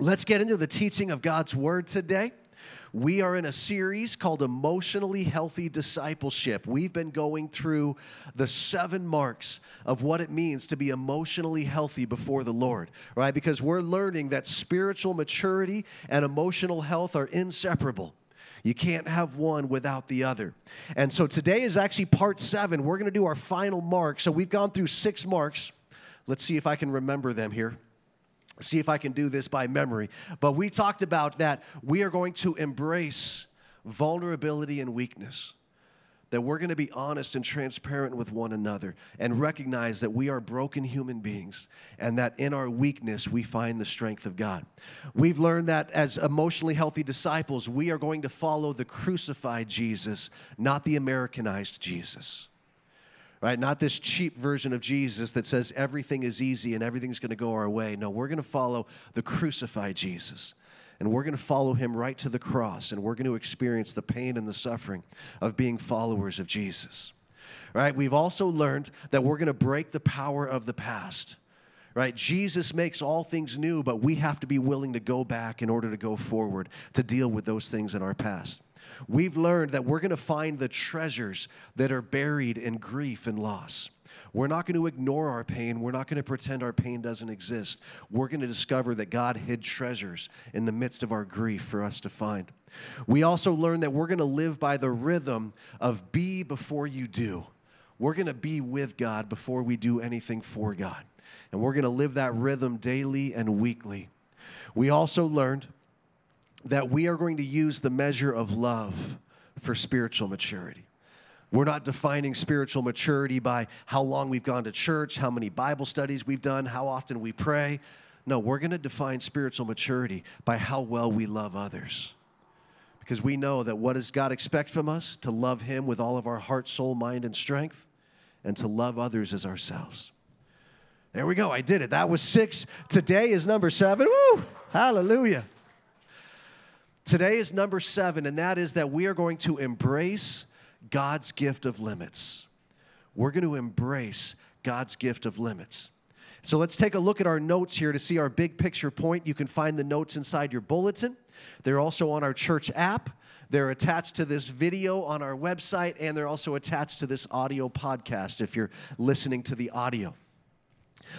Let's get into the teaching of God's Word today. We are in a series called Emotionally Healthy Discipleship. We've been going through the seven marks of what it means to be emotionally healthy before the Lord, right? Because we're learning that spiritual maturity and emotional health are inseparable. You can't have one without the other. And so today is actually part seven. We're going to do our final mark. So we've gone through six marks. Let's see if I can remember them here see if I can do this by memory. But we talked about that we are going to embrace vulnerability and weakness. That we're going to be honest and transparent with one another and recognize that we are broken human beings and that in our weakness we find the strength of God. We've learned that as emotionally healthy disciples, we are going to follow the crucified Jesus, not the Americanized Jesus right? Not this cheap version of Jesus that says everything is easy and everything's going to go our way. No, we're going to follow the crucified Jesus. And we're going to follow him right to the cross. And we're going to experience the pain and the suffering of being followers of Jesus. Right? We've also learned that we're going to break the power of the past. Right? Jesus makes all things new, but we have to be willing to go back in order to go forward to deal with those things in our past. We've learned that we're going to find the treasures that are buried in grief and loss. We're not going to ignore our pain. We're not going to pretend our pain doesn't exist. We're going to discover that God hid treasures in the midst of our grief for us to find. We also learn that we're going to live by the rhythm of be before you do. We're going to be with God before we do anything for God. And we're going to live that rhythm daily and weekly. We also learned that we are going to use the measure of love for spiritual maturity. We're not defining spiritual maturity by how long we've gone to church, how many Bible studies we've done, how often we pray. No, we're going to define spiritual maturity by how well we love others. Because we know that what does God expect from us? To love Him with all of our heart, soul, mind, and strength, and to love others as ourselves. There we go. I did it. That was six. Today is number seven. Woo! Hallelujah. Today is number seven, and that is that we are going to embrace God's gift of limits. We're going to embrace God's gift of limits. So let's take a look at our notes here to see our big picture point. You can find the notes inside your bulletin. They're also on our church app. They're attached to this video on our website, and they're also attached to this audio podcast if you're listening to the audio.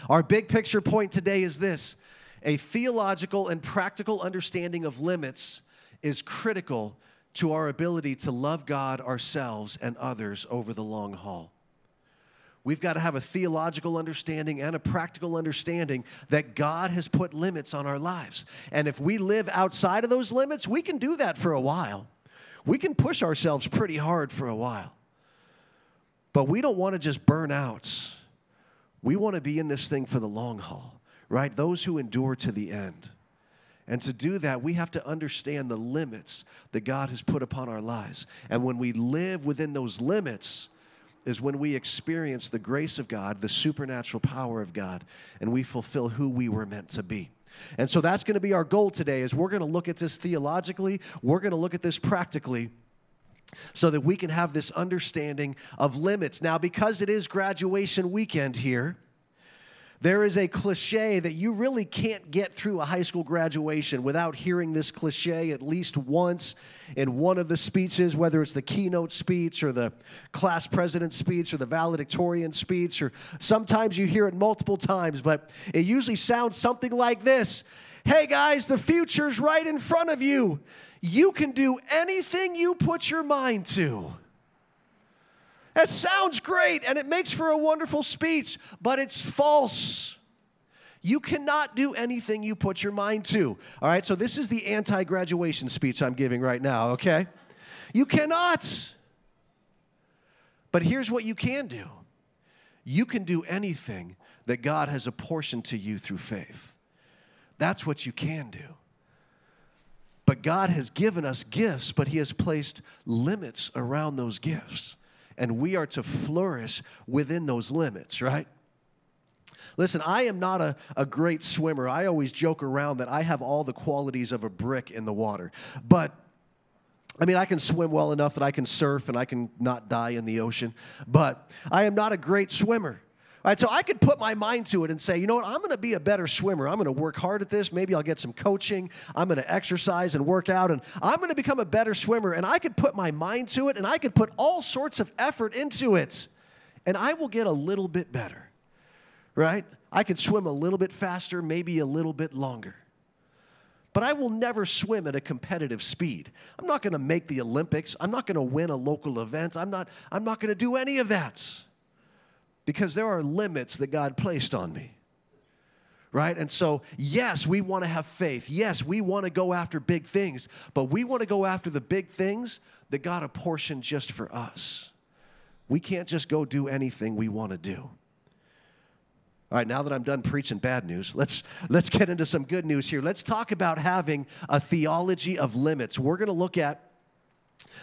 Our big picture point today is this a theological and practical understanding of limits is critical to our ability to love God, ourselves, and others over the long haul. We've got to have a theological understanding and a practical understanding that God has put limits on our lives. And if we live outside of those limits, we can do that for a while. We can push ourselves pretty hard for a while. But we don't want to just burn out. We want to be in this thing for the long haul, right? Those who endure to the end. And to do that, we have to understand the limits that God has put upon our lives. And when we live within those limits, is when we experience the grace of God, the supernatural power of God, and we fulfill who we were meant to be. And so that's going to be our goal today is we're going to look at this theologically, we're going to look at this practically so that we can have this understanding of limits. Now because it is graduation weekend here, there is a cliche that you really can't get through a high school graduation without hearing this cliche at least once in one of the speeches, whether it's the keynote speech or the class president speech or the valedictorian speech, or sometimes you hear it multiple times, but it usually sounds something like this Hey guys, the future's right in front of you. You can do anything you put your mind to. That sounds great and it makes for a wonderful speech, but it's false. You cannot do anything you put your mind to. All right, so this is the anti graduation speech I'm giving right now, okay? You cannot. But here's what you can do you can do anything that God has apportioned to you through faith. That's what you can do. But God has given us gifts, but He has placed limits around those gifts and we are to flourish within those limits, right? Listen, I am not a, a great swimmer. I always joke around that I have all the qualities of a brick in the water. But I mean, I can swim well enough that I can surf and I can not die in the ocean, but I am not a great swimmer. Right, so I could put my mind to it and say, you know what, I'm going to be a better swimmer. I'm going to work hard at this. Maybe I'll get some coaching. I'm going to exercise and work out, and I'm going to become a better swimmer. And I could put my mind to it, and I could put all sorts of effort into it, and I will get a little bit better. Right? I could swim a little bit faster, maybe a little bit longer. But I will never swim at a competitive speed. I'm not going to make the Olympics. I'm not going to win a local event. I'm not, I'm not going to do any of that because there are limits that God placed on me. Right? And so, yes, we want to have faith. Yes, we want to go after big things, but we want to go after the big things that God apportioned just for us. We can't just go do anything we want to do. All right, now that I'm done preaching bad news, let's let's get into some good news here. Let's talk about having a theology of limits. We're going to look at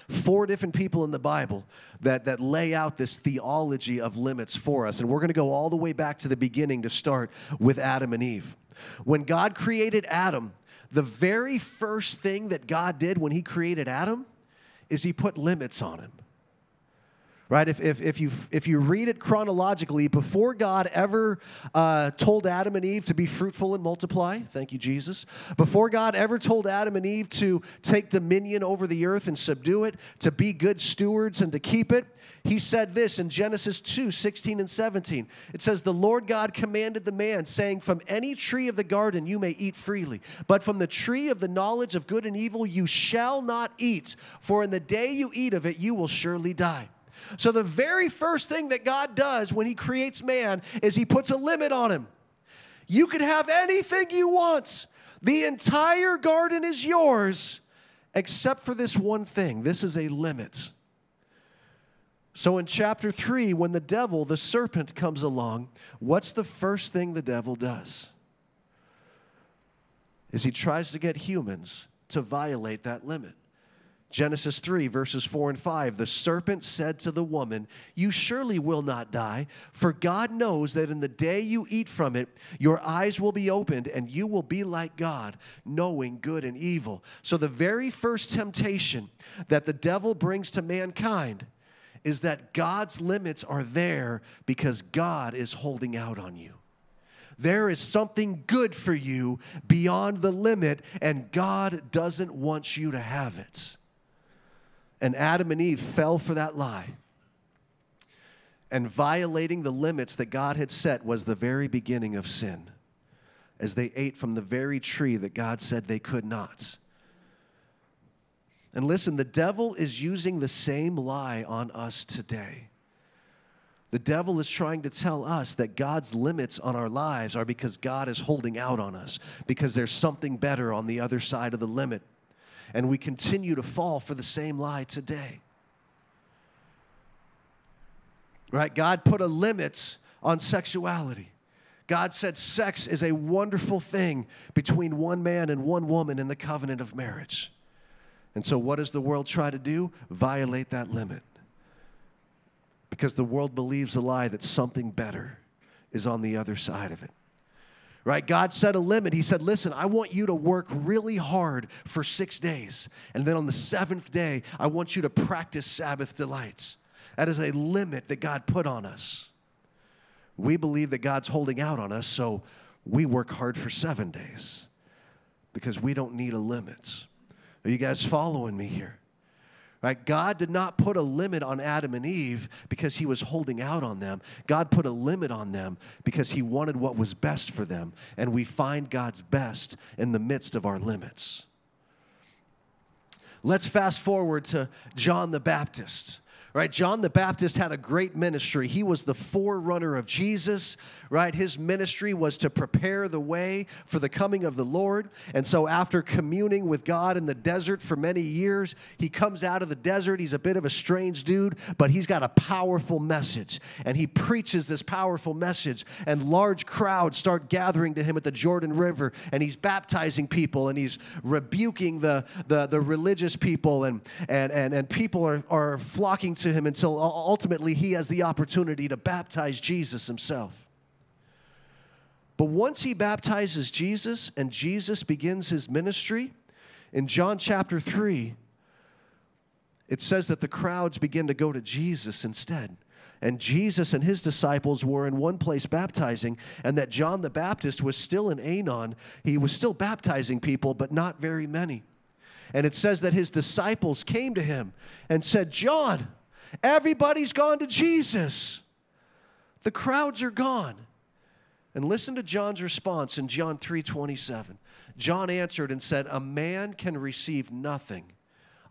Four different people in the Bible that, that lay out this theology of limits for us. And we're going to go all the way back to the beginning to start with Adam and Eve. When God created Adam, the very first thing that God did when He created Adam is He put limits on him right? If, if, if, you, if you read it chronologically, before God ever uh, told Adam and Eve to be fruitful and multiply, thank you, Jesus, before God ever told Adam and Eve to take dominion over the earth and subdue it, to be good stewards and to keep it, he said this in Genesis 2 16 and 17. It says, The Lord God commanded the man, saying, From any tree of the garden you may eat freely, but from the tree of the knowledge of good and evil you shall not eat, for in the day you eat of it you will surely die. So, the very first thing that God does when He creates man is He puts a limit on him. You can have anything you want, the entire garden is yours, except for this one thing. This is a limit. So, in chapter 3, when the devil, the serpent, comes along, what's the first thing the devil does? Is he tries to get humans to violate that limit. Genesis 3, verses 4 and 5. The serpent said to the woman, You surely will not die, for God knows that in the day you eat from it, your eyes will be opened, and you will be like God, knowing good and evil. So, the very first temptation that the devil brings to mankind is that God's limits are there because God is holding out on you. There is something good for you beyond the limit, and God doesn't want you to have it. And Adam and Eve fell for that lie. And violating the limits that God had set was the very beginning of sin, as they ate from the very tree that God said they could not. And listen, the devil is using the same lie on us today. The devil is trying to tell us that God's limits on our lives are because God is holding out on us, because there's something better on the other side of the limit and we continue to fall for the same lie today. Right? God put a limit on sexuality. God said sex is a wonderful thing between one man and one woman in the covenant of marriage. And so, what does the world try to do? Violate that limit. Because the world believes a lie that something better is on the other side of it right? God set a limit. He said, Listen, I want you to work really hard for six days. And then on the seventh day, I want you to practice Sabbath delights. That is a limit that God put on us. We believe that God's holding out on us, so we work hard for seven days because we don't need a limit. Are you guys following me here? Right? God did not put a limit on Adam and Eve because he was holding out on them. God put a limit on them because he wanted what was best for them. And we find God's best in the midst of our limits. Let's fast forward to John the Baptist right? John the Baptist had a great ministry. He was the forerunner of Jesus, right? His ministry was to prepare the way for the coming of the Lord. And so, after communing with God in the desert for many years, he comes out of the desert. He's a bit of a strange dude, but he's got a powerful message. And he preaches this powerful message, and large crowds start gathering to him at the Jordan River. And he's baptizing people and he's rebuking the, the, the religious people, and, and, and, and people are, are flocking to to him until ultimately he has the opportunity to baptize Jesus himself. But once he baptizes Jesus and Jesus begins his ministry, in John chapter 3, it says that the crowds begin to go to Jesus instead. and Jesus and his disciples were in one place baptizing, and that John the Baptist was still in Aenon. He was still baptizing people, but not very many. And it says that his disciples came to him and said, John, everybody's gone to Jesus. The crowds are gone. And listen to John's response in John 3:27. John answered and said, "A man can receive nothing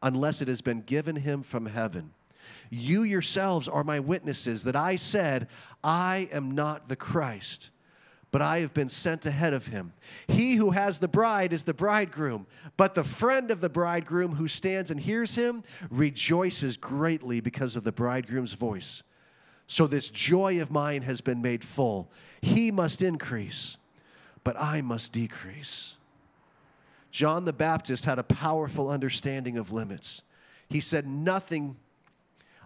unless it has been given him from heaven. You yourselves are my witnesses that I said, I am not the Christ, but I have been sent ahead of him. He who has the bride is the bridegroom, but the friend of the bridegroom who stands and hears him rejoices greatly because of the bridegroom's voice. So this joy of mine has been made full. He must increase, but I must decrease. John the Baptist had a powerful understanding of limits. He said, Nothing,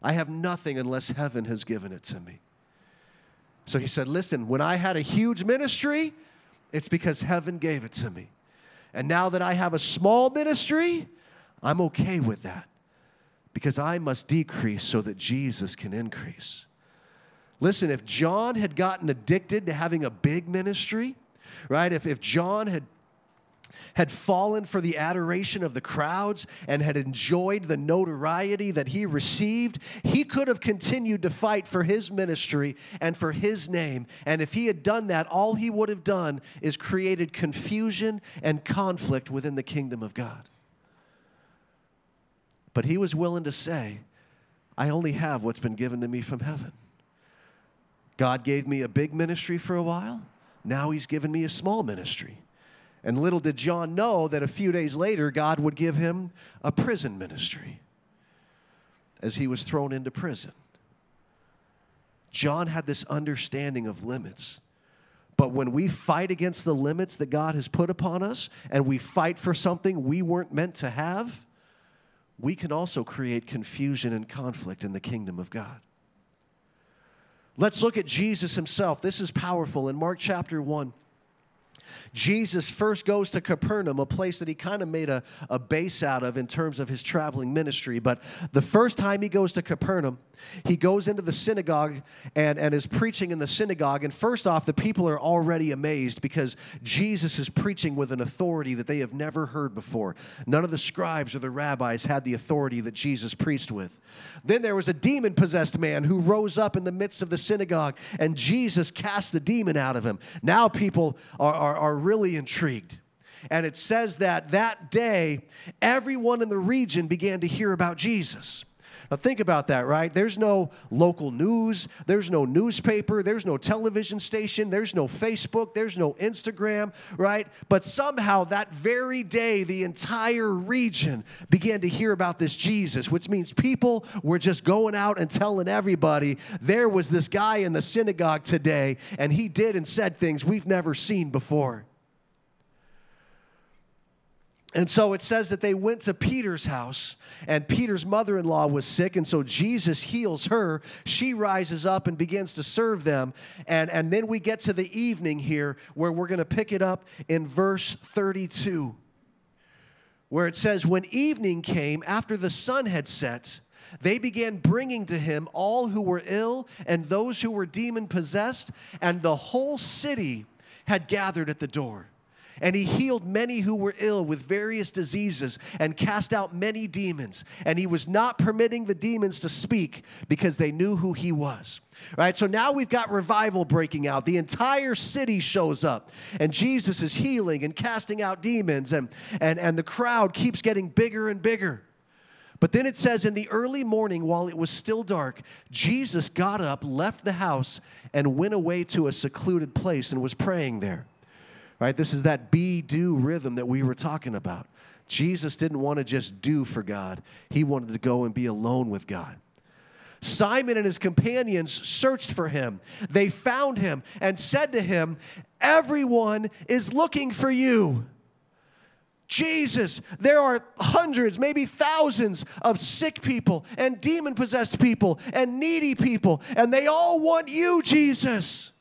I have nothing unless heaven has given it to me. So he said, Listen, when I had a huge ministry, it's because heaven gave it to me. And now that I have a small ministry, I'm okay with that because I must decrease so that Jesus can increase. Listen, if John had gotten addicted to having a big ministry, right? If, if John had had fallen for the adoration of the crowds and had enjoyed the notoriety that he received, he could have continued to fight for his ministry and for his name. And if he had done that, all he would have done is created confusion and conflict within the kingdom of God. But he was willing to say, I only have what's been given to me from heaven. God gave me a big ministry for a while. Now he's given me a small ministry. And little did John know that a few days later, God would give him a prison ministry as he was thrown into prison. John had this understanding of limits. But when we fight against the limits that God has put upon us and we fight for something we weren't meant to have, we can also create confusion and conflict in the kingdom of God. Let's look at Jesus himself. This is powerful in Mark chapter 1. Jesus first goes to Capernaum, a place that he kind of made a, a base out of in terms of his traveling ministry. But the first time he goes to Capernaum, he goes into the synagogue and, and is preaching in the synagogue. And first off, the people are already amazed because Jesus is preaching with an authority that they have never heard before. None of the scribes or the rabbis had the authority that Jesus preached with. Then there was a demon possessed man who rose up in the midst of the synagogue, and Jesus cast the demon out of him. Now people are, are, are really intrigued. And it says that that day, everyone in the region began to hear about Jesus. Now, think about that, right? There's no local news, there's no newspaper, there's no television station, there's no Facebook, there's no Instagram, right? But somehow that very day, the entire region began to hear about this Jesus, which means people were just going out and telling everybody there was this guy in the synagogue today, and he did and said things we've never seen before. And so it says that they went to Peter's house, and Peter's mother in law was sick, and so Jesus heals her. She rises up and begins to serve them. And, and then we get to the evening here, where we're going to pick it up in verse 32, where it says, When evening came, after the sun had set, they began bringing to him all who were ill and those who were demon possessed, and the whole city had gathered at the door. And he healed many who were ill with various diseases and cast out many demons. And he was not permitting the demons to speak because they knew who he was. Right? So now we've got revival breaking out. The entire city shows up, and Jesus is healing and casting out demons, and, and, and the crowd keeps getting bigger and bigger. But then it says, in the early morning, while it was still dark, Jesus got up, left the house, and went away to a secluded place and was praying there right? This is that be do rhythm that we were talking about. Jesus didn't want to just do for God, he wanted to go and be alone with God. Simon and his companions searched for him. They found him and said to him, Everyone is looking for you. Jesus, there are hundreds, maybe thousands of sick people and demon possessed people and needy people, and they all want you, Jesus.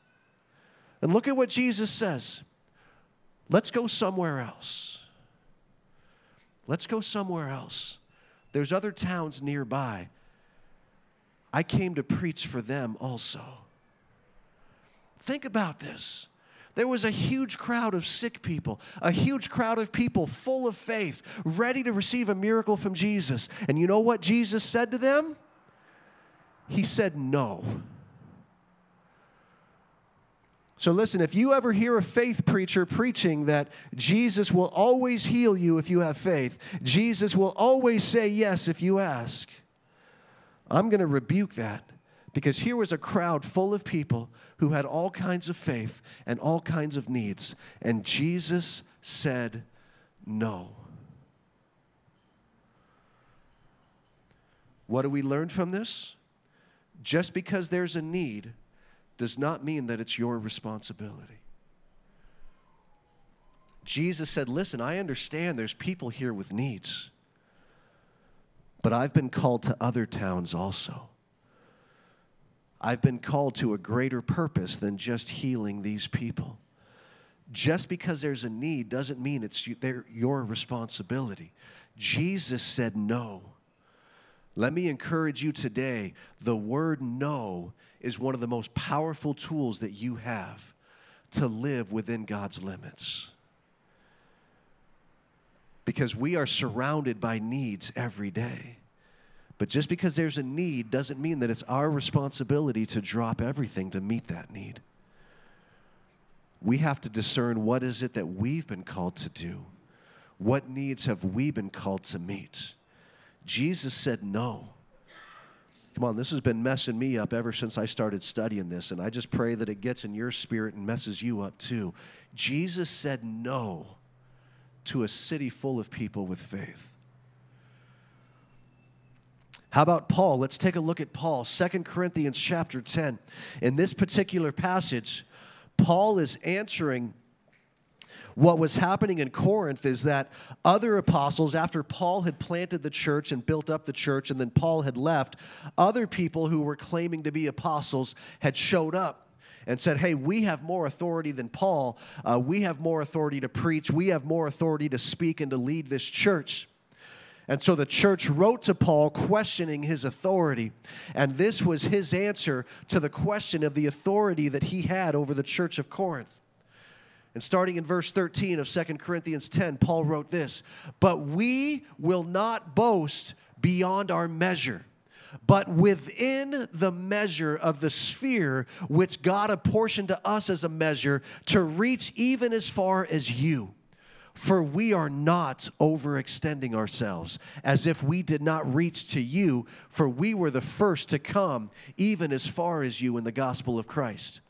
And look at what Jesus says Let's go somewhere else. Let's go somewhere else. There's other towns nearby. I came to preach for them also. Think about this. There was a huge crowd of sick people, a huge crowd of people full of faith, ready to receive a miracle from Jesus. And you know what Jesus said to them? He said, No. So, listen, if you ever hear a faith preacher preaching that Jesus will always heal you if you have faith, Jesus will always say yes if you ask, I'm going to rebuke that because here was a crowd full of people who had all kinds of faith and all kinds of needs, and Jesus said no. What do we learn from this? Just because there's a need does not mean that it's your responsibility. Jesus said, Listen, I understand there's people here with needs, but I've been called to other towns also. I've been called to a greater purpose than just healing these people. Just because there's a need doesn't mean it's your responsibility. Jesus said no. Let me encourage you today the word no is one of the most powerful tools that you have to live within God's limits. Because we are surrounded by needs every day. But just because there's a need doesn't mean that it's our responsibility to drop everything to meet that need. We have to discern what is it that we've been called to do? What needs have we been called to meet? Jesus said no. Come on, this has been messing me up ever since I started studying this, and I just pray that it gets in your spirit and messes you up too. Jesus said no to a city full of people with faith. How about Paul? Let's take a look at Paul, Second Corinthians chapter 10. In this particular passage, Paul is answering what was happening in Corinth is that other apostles, after Paul had planted the church and built up the church, and then Paul had left, other people who were claiming to be apostles had showed up and said, Hey, we have more authority than Paul. Uh, we have more authority to preach. We have more authority to speak and to lead this church. And so the church wrote to Paul questioning his authority. And this was his answer to the question of the authority that he had over the church of Corinth. And starting in verse 13 of Second Corinthians 10, Paul wrote this But we will not boast beyond our measure, but within the measure of the sphere which God apportioned to us as a measure to reach even as far as you. For we are not overextending ourselves as if we did not reach to you, for we were the first to come even as far as you in the gospel of Christ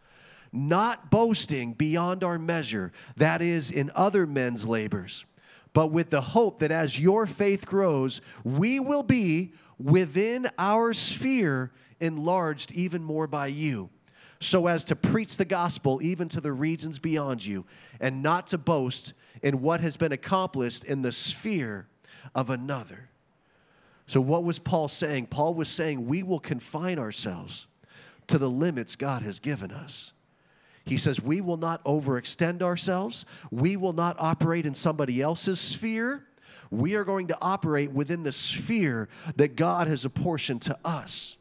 not boasting beyond our measure, that is, in other men's labors, but with the hope that as your faith grows, we will be within our sphere enlarged even more by you, so as to preach the gospel even to the regions beyond you, and not to boast in what has been accomplished in the sphere of another. So, what was Paul saying? Paul was saying we will confine ourselves to the limits God has given us. He says, We will not overextend ourselves. We will not operate in somebody else's sphere. We are going to operate within the sphere that God has apportioned to us.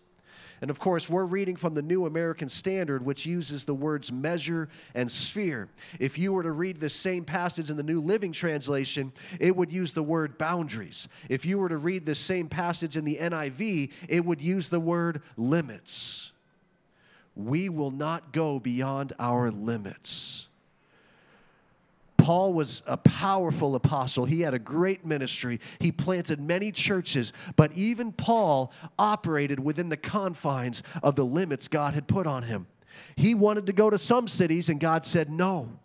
And of course, we're reading from the New American Standard, which uses the words measure and sphere. If you were to read the same passage in the New Living Translation, it would use the word boundaries. If you were to read the same passage in the NIV, it would use the word limits we will not go beyond our limits. Paul was a powerful apostle. He had a great ministry. He planted many churches, but even Paul operated within the confines of the limits God had put on him. He wanted to go to some cities, and God said, No,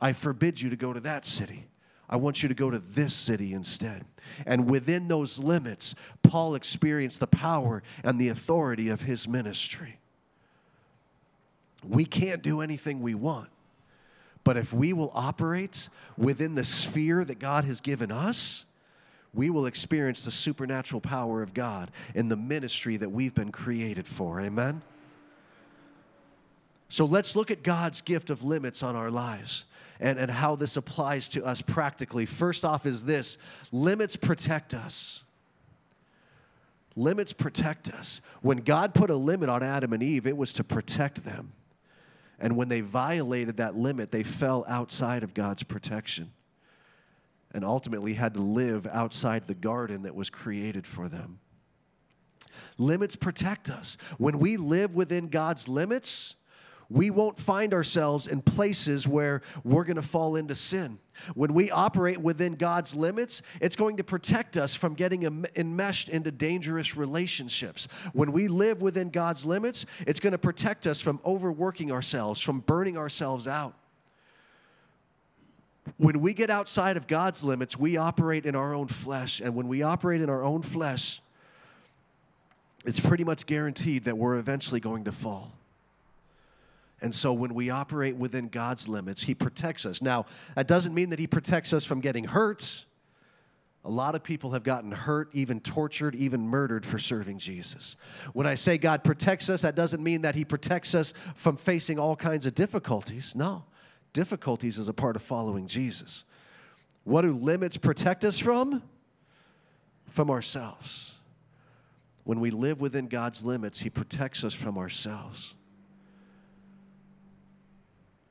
I forbid you to go to that city. I want you to go to this city instead. And within those limits, Paul experienced the power and the authority of his ministry. We can't do anything we want. But if we will operate within the sphere that God has given us, we will experience the supernatural power of God in the ministry that we've been created for. Amen? So let's look at God's gift of limits on our lives and, and how this applies to us practically. First off, is this limits protect us. Limits protect us. When God put a limit on Adam and Eve, it was to protect them. And when they violated that limit, they fell outside of God's protection and ultimately had to live outside the garden that was created for them. Limits protect us. When we live within God's limits, we won't find ourselves in places where we're going to fall into sin. When we operate within God's limits, it's going to protect us from getting enmeshed into dangerous relationships. When we live within God's limits, it's going to protect us from overworking ourselves, from burning ourselves out. When we get outside of God's limits, we operate in our own flesh. And when we operate in our own flesh, it's pretty much guaranteed that we're eventually going to fall. And so when we operate within God's limits, He protects us. Now, that doesn't mean that He protects us from getting hurt. A lot of people have gotten hurt, even tortured, even murdered for serving Jesus. When I say God protects us, that doesn't mean that He protects us from facing all kinds of difficulties. No, difficulties is a part of following Jesus. What do limits protect us from? From ourselves. When we live within God's limits, He protects us from ourselves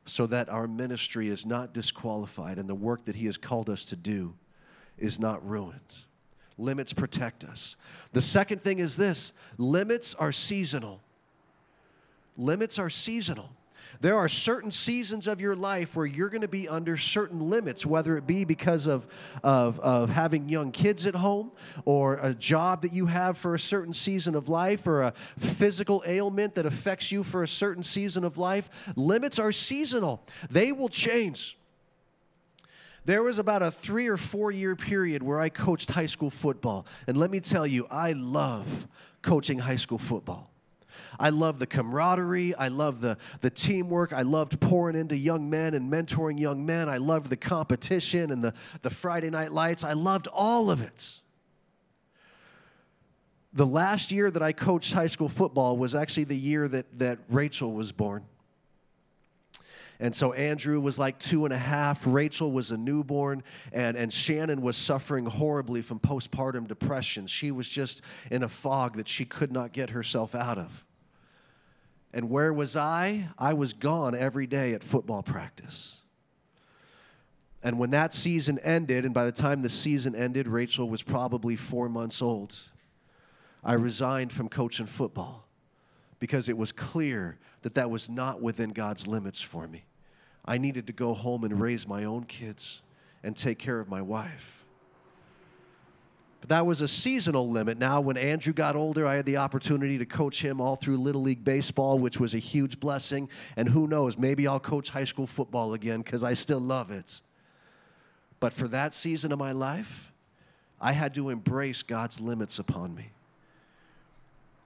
so that our ministry is not disqualified and the work that He has called us to do is not ruined. Limits protect us. The second thing is this limits are seasonal. Limits are seasonal. There are certain seasons of your life where you're going to be under certain limits, whether it be because of, of, of having young kids at home, or a job that you have for a certain season of life, or a physical ailment that affects you for a certain season of life. Limits are seasonal, they will change. There was about a three or four year period where I coached high school football. And let me tell you, I love coaching high school football. I love the camaraderie. I love the, the teamwork. I loved pouring into young men and mentoring young men. I loved the competition and the, the Friday night lights. I loved all of it. The last year that I coached high school football was actually the year that, that Rachel was born. And so Andrew was like two and a half, Rachel was a newborn, and, and Shannon was suffering horribly from postpartum depression. She was just in a fog that she could not get herself out of. And where was I? I was gone every day at football practice. And when that season ended, and by the time the season ended, Rachel was probably four months old, I resigned from coaching football because it was clear that that was not within God's limits for me. I needed to go home and raise my own kids and take care of my wife. But that was a seasonal limit. Now, when Andrew got older, I had the opportunity to coach him all through Little League Baseball, which was a huge blessing. And who knows, maybe I'll coach high school football again because I still love it. But for that season of my life, I had to embrace God's limits upon me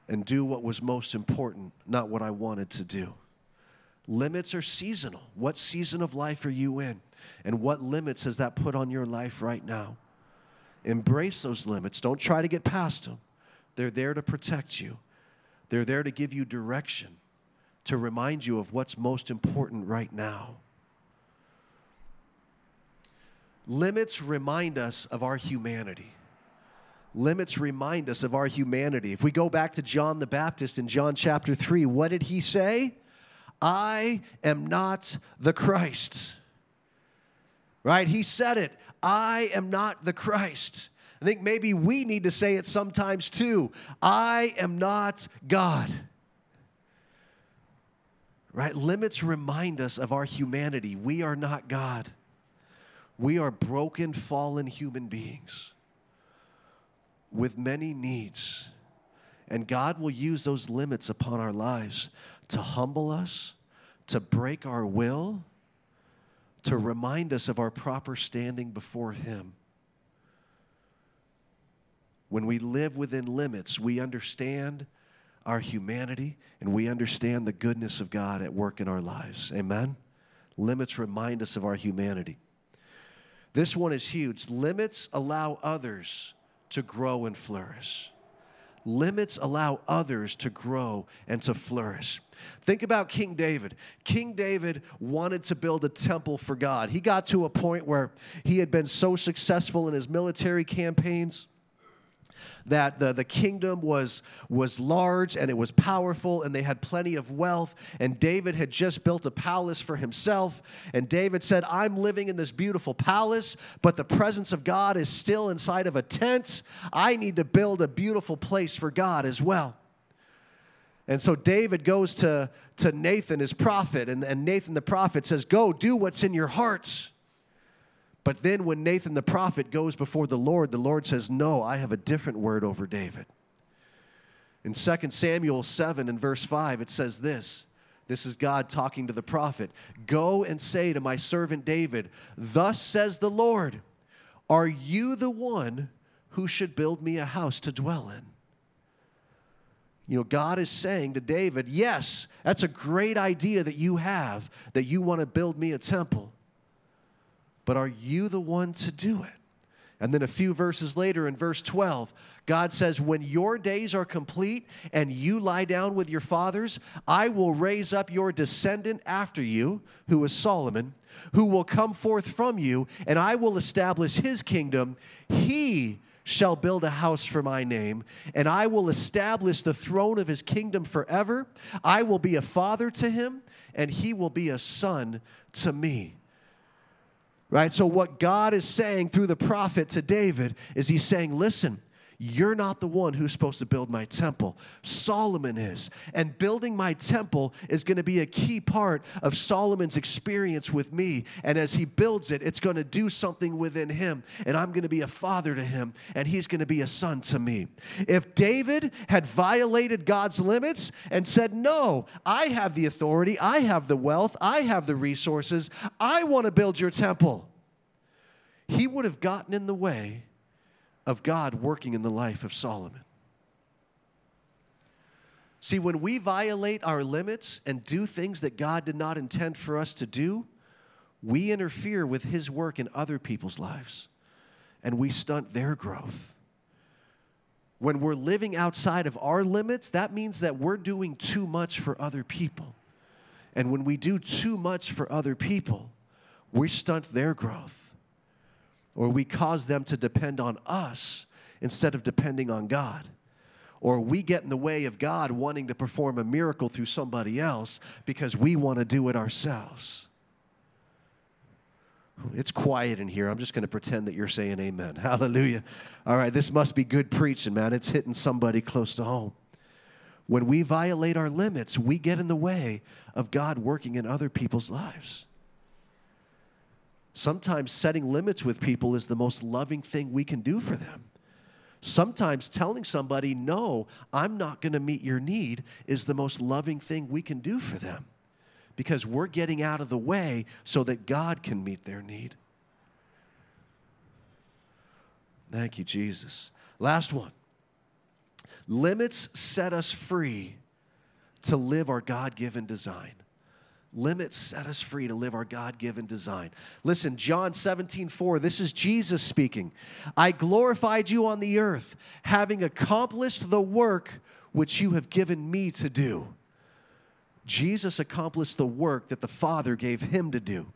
and do what was most important, not what I wanted to do. Limits are seasonal. What season of life are you in? And what limits has that put on your life right now? Embrace those limits. Don't try to get past them. They're there to protect you, they're there to give you direction, to remind you of what's most important right now. Limits remind us of our humanity. Limits remind us of our humanity. If we go back to John the Baptist in John chapter 3, what did he say? I am not the Christ. Right? He said it. I am not the Christ. I think maybe we need to say it sometimes too. I am not God. Right? Limits remind us of our humanity. We are not God. We are broken, fallen human beings with many needs. And God will use those limits upon our lives to humble us, to break our will, to mm-hmm. remind us of our proper standing before Him. When we live within limits, we understand our humanity and we understand the goodness of God at work in our lives. Amen? Limits remind us of our humanity. This one is huge. Limits allow others to grow and flourish. Limits allow others to grow and to flourish. Think about King David. King David wanted to build a temple for God. He got to a point where he had been so successful in his military campaigns that the, the kingdom was, was large and it was powerful and they had plenty of wealth. And David had just built a palace for himself. And David said, I'm living in this beautiful palace, but the presence of God is still inside of a tent. I need to build a beautiful place for God as well. And so David goes to, to Nathan, his prophet, and, and Nathan the prophet says, Go, do what's in your hearts. But then when Nathan the prophet goes before the Lord, the Lord says, No, I have a different word over David. In 2 Samuel 7 and verse 5, it says this. This is God talking to the prophet. Go and say to my servant David, Thus says the Lord, Are you the one who should build me a house to dwell in? You know, God is saying to David, Yes, that's a great idea that you have, that you want to build me a temple. But are you the one to do it? And then a few verses later, in verse 12, God says, When your days are complete and you lie down with your fathers, I will raise up your descendant after you, who is Solomon, who will come forth from you, and I will establish his kingdom. He shall build a house for my name, and I will establish the throne of his kingdom forever. I will be a father to him, and he will be a son to me. Right? So, what God is saying through the prophet to David is he's saying, listen, you're not the one who's supposed to build my temple. Solomon is. And building my temple is going to be a key part of Solomon's experience with me. And as he builds it, it's going to do something within him. And I'm going to be a father to him, and he's going to be a son to me. If David had violated God's limits and said, No, I have the authority, I have the wealth, I have the resources, I want to build your temple, he would have gotten in the way of God working in the life of Solomon. See, when we violate our limits and do things that God did not intend for us to do, we interfere with His work in other people's lives and we stunt their growth. When we're living outside of our limits, that means that we're doing too much for other people. And when we do too much for other people, we stunt their growth or we cause them to depend on us instead of depending on God. Or we get in the way of God wanting to perform a miracle through somebody else because we want to do it ourselves. It's quiet in here. I'm just going to pretend that you're saying amen. Hallelujah. All right, this must be good preaching, man. It's hitting somebody close to home. When we violate our limits, we get in the way of God working in other people's lives. Sometimes setting limits with people is the most loving thing we can do for them. Sometimes telling somebody, no, I'm not going to meet your need, is the most loving thing we can do for them because we're getting out of the way so that God can meet their need. Thank you, Jesus. Last one. Limits set us free to live our God given design. Limits set us free to live our God given design. Listen, John 17, 4, this is Jesus speaking. I glorified you on the earth, having accomplished the work which you have given me to do. Jesus accomplished the work that the Father gave him to do.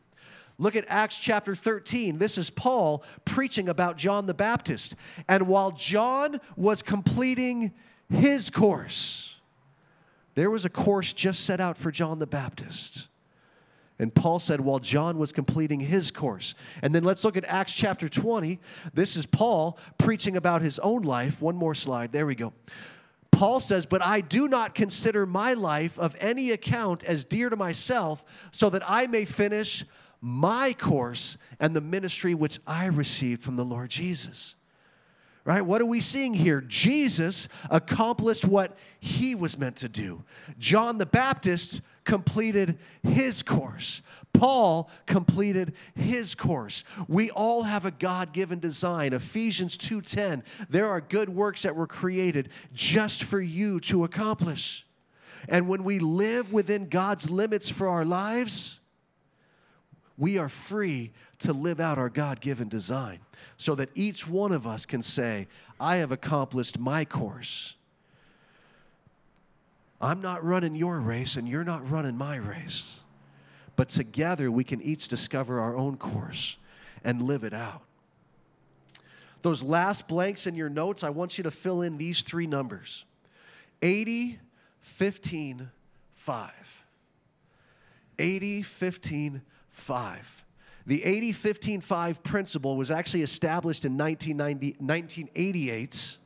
Look at Acts chapter 13. This is Paul preaching about John the Baptist. And while John was completing his course, there was a course just set out for John the Baptist. And Paul said, while John was completing his course. And then let's look at Acts chapter 20. This is Paul preaching about his own life. One more slide. There we go. Paul says, But I do not consider my life of any account as dear to myself, so that I may finish my course and the ministry which I received from the Lord Jesus right? What are we seeing here? Jesus accomplished what he was meant to do. John the Baptist completed his course. Paul completed his course. We all have a God-given design. Ephesians 2:10. There are good works that were created just for you to accomplish. And when we live within God's limits for our lives, we are free to live out our God given design so that each one of us can say, I have accomplished my course. I'm not running your race and you're not running my race. But together we can each discover our own course and live it out. those last blanks in your notes, I want you to fill in these three numbers 80, 15, 5. 80, 15, 5. The 80 15 5 principle was actually established in 1988.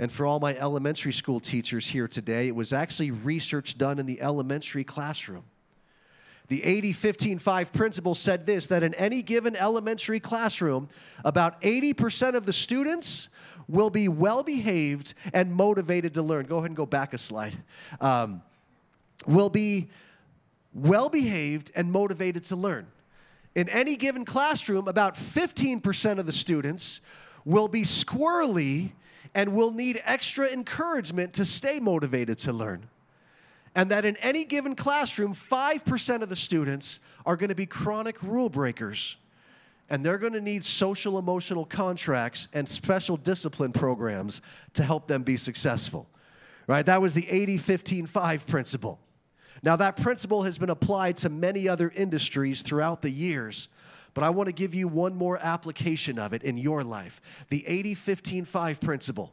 And for all my elementary school teachers here today, it was actually research done in the elementary classroom. The 80 15 5 principle said this that in any given elementary classroom, about 80% of the students will be well behaved and motivated to learn. Go ahead and go back a slide. Um, will be well behaved and motivated to learn. In any given classroom, about 15% of the students will be squirrely and will need extra encouragement to stay motivated to learn. And that in any given classroom, 5% of the students are going to be chronic rule breakers. And they're going to need social emotional contracts and special discipline programs to help them be successful. Right? That was the 80 15 5 principle. Now, that principle has been applied to many other industries throughout the years, but I want to give you one more application of it in your life. The 80 15 5 principle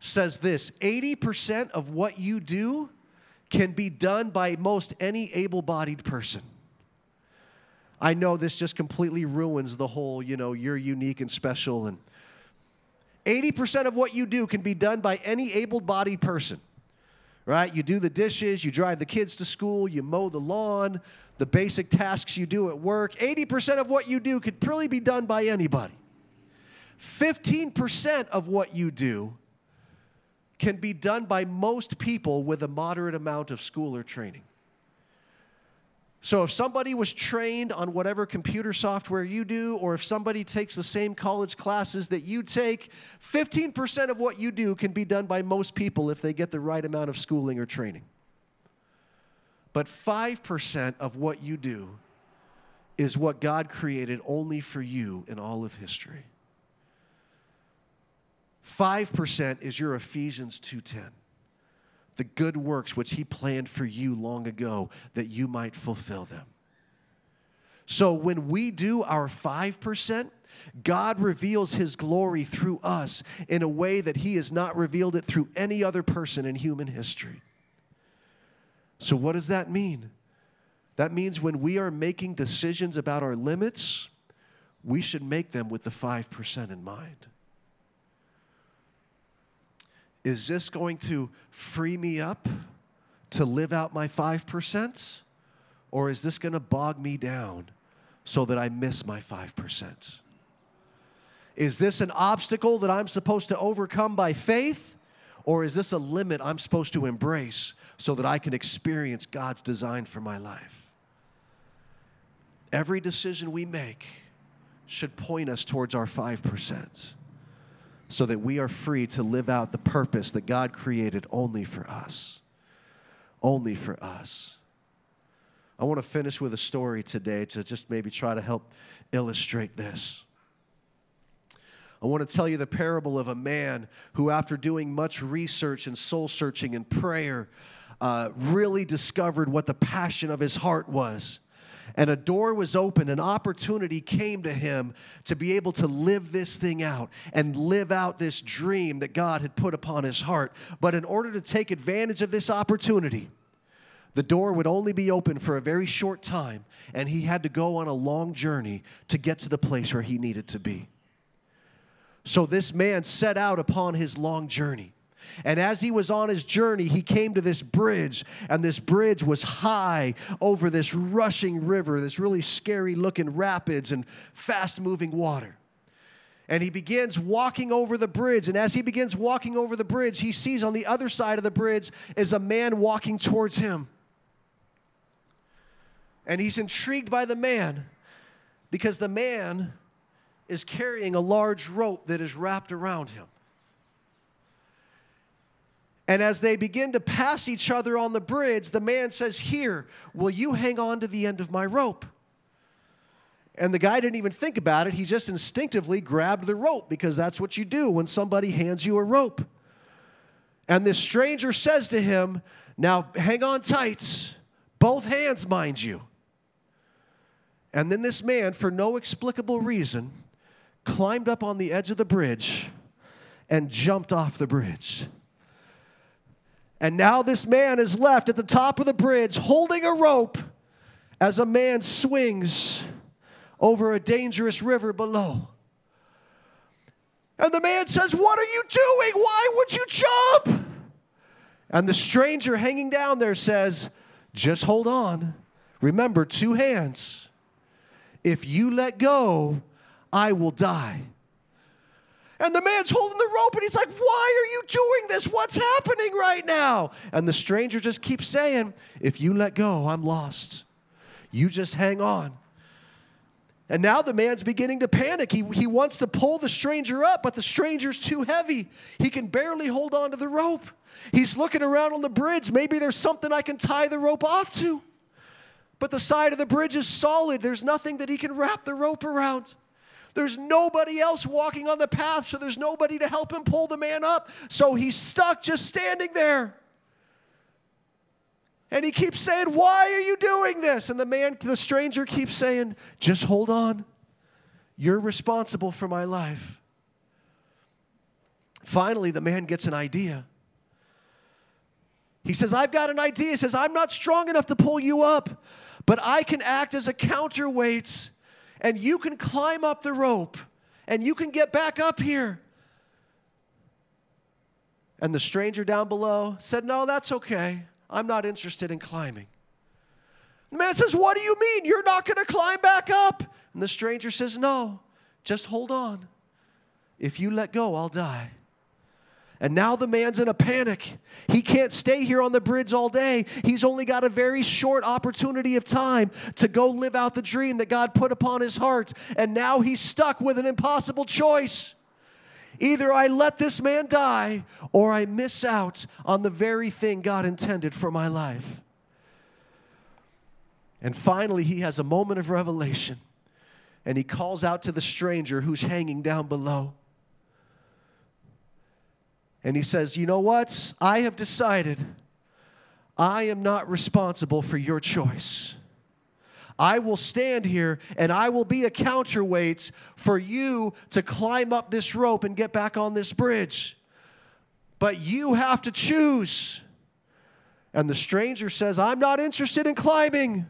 says this 80% of what you do can be done by most any able bodied person. I know this just completely ruins the whole, you know, you're unique and special. And 80% of what you do can be done by any able bodied person right? You do the dishes, you drive the kids to school, you mow the lawn, the basic tasks you do at work. 80% of what you do could probably be done by anybody. 15% of what you do can be done by most people with a moderate amount of school or training. So if somebody was trained on whatever computer software you do, or if somebody takes the same college classes that you take, 15% of what you do can be done by most people if they get the right amount of schooling or training. But 5% of what you do is what God created only for you in all of history. 5% is your Ephesians 2:10 the good works which He planned for you long ago that you might fulfill them. So when we do our 5%, God reveals His glory through us in a way that He has not revealed it through any other person in human history. So, what does that mean? That means when we are making decisions about our limits, we should make them with the 5% in mind. Is this going to free me up to live out my 5%? Or is this going to bog me down so that I miss my 5%? Is this an obstacle that I'm supposed to overcome by faith? Or is this a limit I'm supposed to embrace so that I can experience God's design for my life? Every decision we make should point us towards our 5% so that we are free to live out the purpose that God created only for us. Only for us. I want to finish with a story today to just maybe try to help illustrate this. I want to tell you the parable of a man who, after doing much research and soul searching and prayer, uh, really discovered what the passion of his heart was and a door was open, an opportunity came to him to be able to live this thing out and live out this dream that God had put upon his heart. But in order to take advantage of this opportunity, the door would only be open for a very short time, and he had to go on a long journey to get to the place where he needed to be. So this man set out upon his long journey. And as he was on his journey, he came to this bridge, and this bridge was high over this rushing river, this really scary looking rapids and fast moving water. And he begins walking over the bridge. And as he begins walking over the bridge, he sees on the other side of the bridge is a man walking towards him. And he's intrigued by the man because the man is carrying a large rope that is wrapped around him. And as they begin to pass each other on the bridge, the man says, Here, will you hang on to the end of my rope? And the guy didn't even think about it. He just instinctively grabbed the rope because that's what you do when somebody hands you a rope. And this stranger says to him, Now hang on tight, both hands, mind you. And then this man, for no explicable reason, climbed up on the edge of the bridge and jumped off the bridge. And now this man is left at the top of the bridge holding a rope as a man swings over a dangerous river below. And the man says, What are you doing? Why would you jump? And the stranger hanging down there says, Just hold on. Remember, two hands. If you let go, I will die. And the man's holding the rope and he's like, Why are you doing this? What's happening right now? And the stranger just keeps saying, If you let go, I'm lost. You just hang on. And now the man's beginning to panic. He, he wants to pull the stranger up, but the stranger's too heavy. He can barely hold on to the rope. He's looking around on the bridge. Maybe there's something I can tie the rope off to. But the side of the bridge is solid. There's nothing that he can wrap the rope around. There's nobody else walking on the path, so there's nobody to help him pull the man up. So he's stuck just standing there. And he keeps saying, Why are you doing this? And the man, the stranger keeps saying, Just hold on. You're responsible for my life. Finally, the man gets an idea. He says, I've got an idea. He says, I'm not strong enough to pull you up, but I can act as a counterweight and you can climb up the rope and you can get back up here. And the stranger down below said, No, that's okay. I'm not interested in climbing. The man says, What do you mean? You're not going to climb back up? And the stranger says, No, just hold on. If you let go, I'll die. And now the man's in a panic. He can't stay here on the bridge all day. He's only got a very short opportunity of time to go live out the dream that God put upon his heart. And now he's stuck with an impossible choice. Either I let this man die or I miss out on the very thing God intended for my life. And finally, he has a moment of revelation and he calls out to the stranger who's hanging down below. And he says, You know what? I have decided I am not responsible for your choice. I will stand here and I will be a counterweight for you to climb up this rope and get back on this bridge. But you have to choose. And the stranger says, I'm not interested in climbing,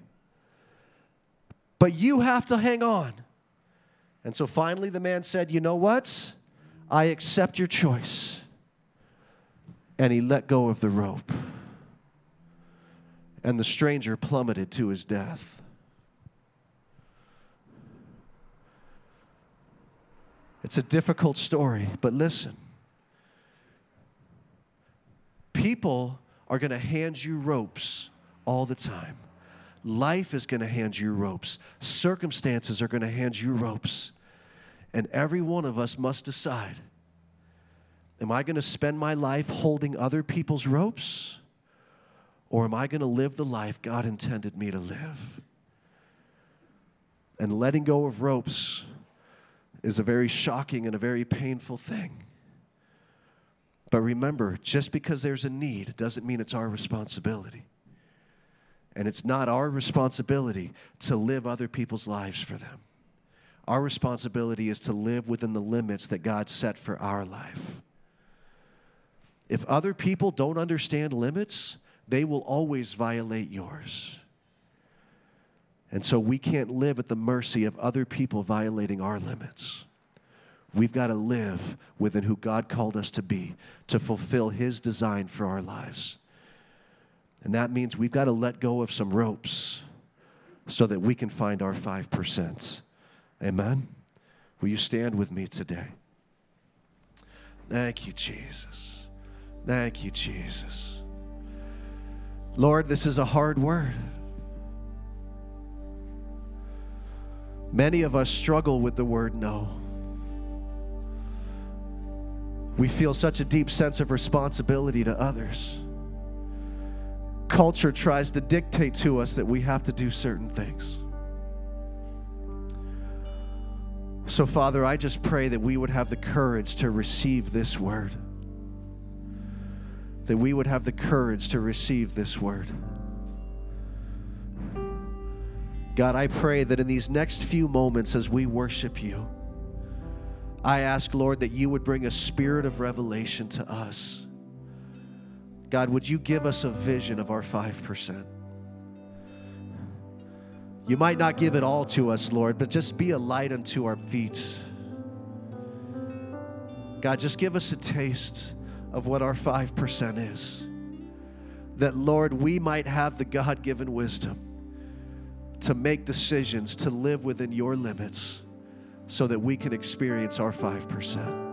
but you have to hang on. And so finally, the man said, You know what? I accept your choice. And he let go of the rope. And the stranger plummeted to his death. It's a difficult story, but listen. People are going to hand you ropes all the time. Life is going to hand you ropes. Circumstances are going to hand you ropes. And every one of us must decide Am I going to spend my life holding other people's ropes? Or am I going to live the life God intended me to live? And letting go of ropes is a very shocking and a very painful thing. But remember, just because there's a need doesn't mean it's our responsibility. And it's not our responsibility to live other people's lives for them. Our responsibility is to live within the limits that God set for our life. If other people don't understand limits, they will always violate yours. And so we can't live at the mercy of other people violating our limits. We've got to live within who God called us to be to fulfill His design for our lives. And that means we've got to let go of some ropes so that we can find our 5%. Amen? Will you stand with me today? Thank you, Jesus. Thank you, Jesus. Lord, this is a hard word. Many of us struggle with the word no. We feel such a deep sense of responsibility to others. Culture tries to dictate to us that we have to do certain things. So, Father, I just pray that we would have the courage to receive this word. That we would have the courage to receive this word. God, I pray that in these next few moments as we worship you, I ask, Lord, that you would bring a spirit of revelation to us. God, would you give us a vision of our 5%? You might not give it all to us, Lord, but just be a light unto our feet. God, just give us a taste of what our 5% is. That, Lord, we might have the God given wisdom to make decisions, to live within your limits, so that we can experience our 5%.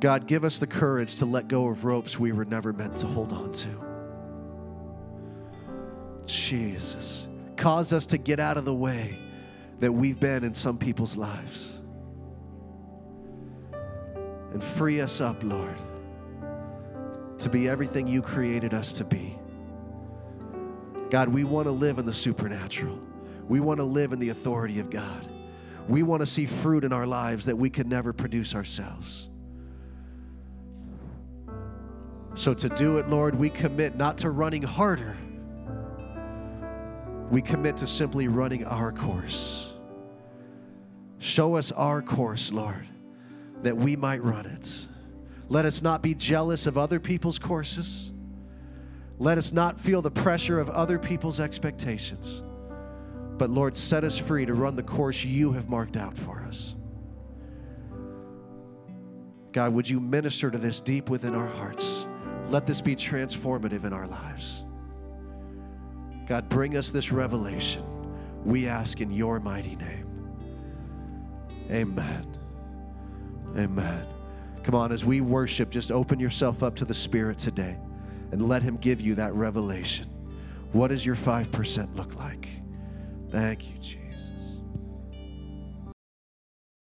God, give us the courage to let go of ropes we were never meant to hold on to. Jesus, cause us to get out of the way that we've been in some people's lives. And free us up, Lord, to be everything you created us to be. God, we want to live in the supernatural. We want to live in the authority of God. We want to see fruit in our lives that we could never produce ourselves. So, to do it, Lord, we commit not to running harder, we commit to simply running our course. Show us our course, Lord, that we might run it. Let us not be jealous of other people's courses. Let us not feel the pressure of other people's expectations. But Lord, set us free to run the course you have marked out for us. God, would you minister to this deep within our hearts? Let this be transformative in our lives. God, bring us this revelation. We ask in your mighty name. Amen. Amen. Come on, as we worship, just open yourself up to the Spirit today and let Him give you that revelation. What does your 5% look like? Thank you, Jesus.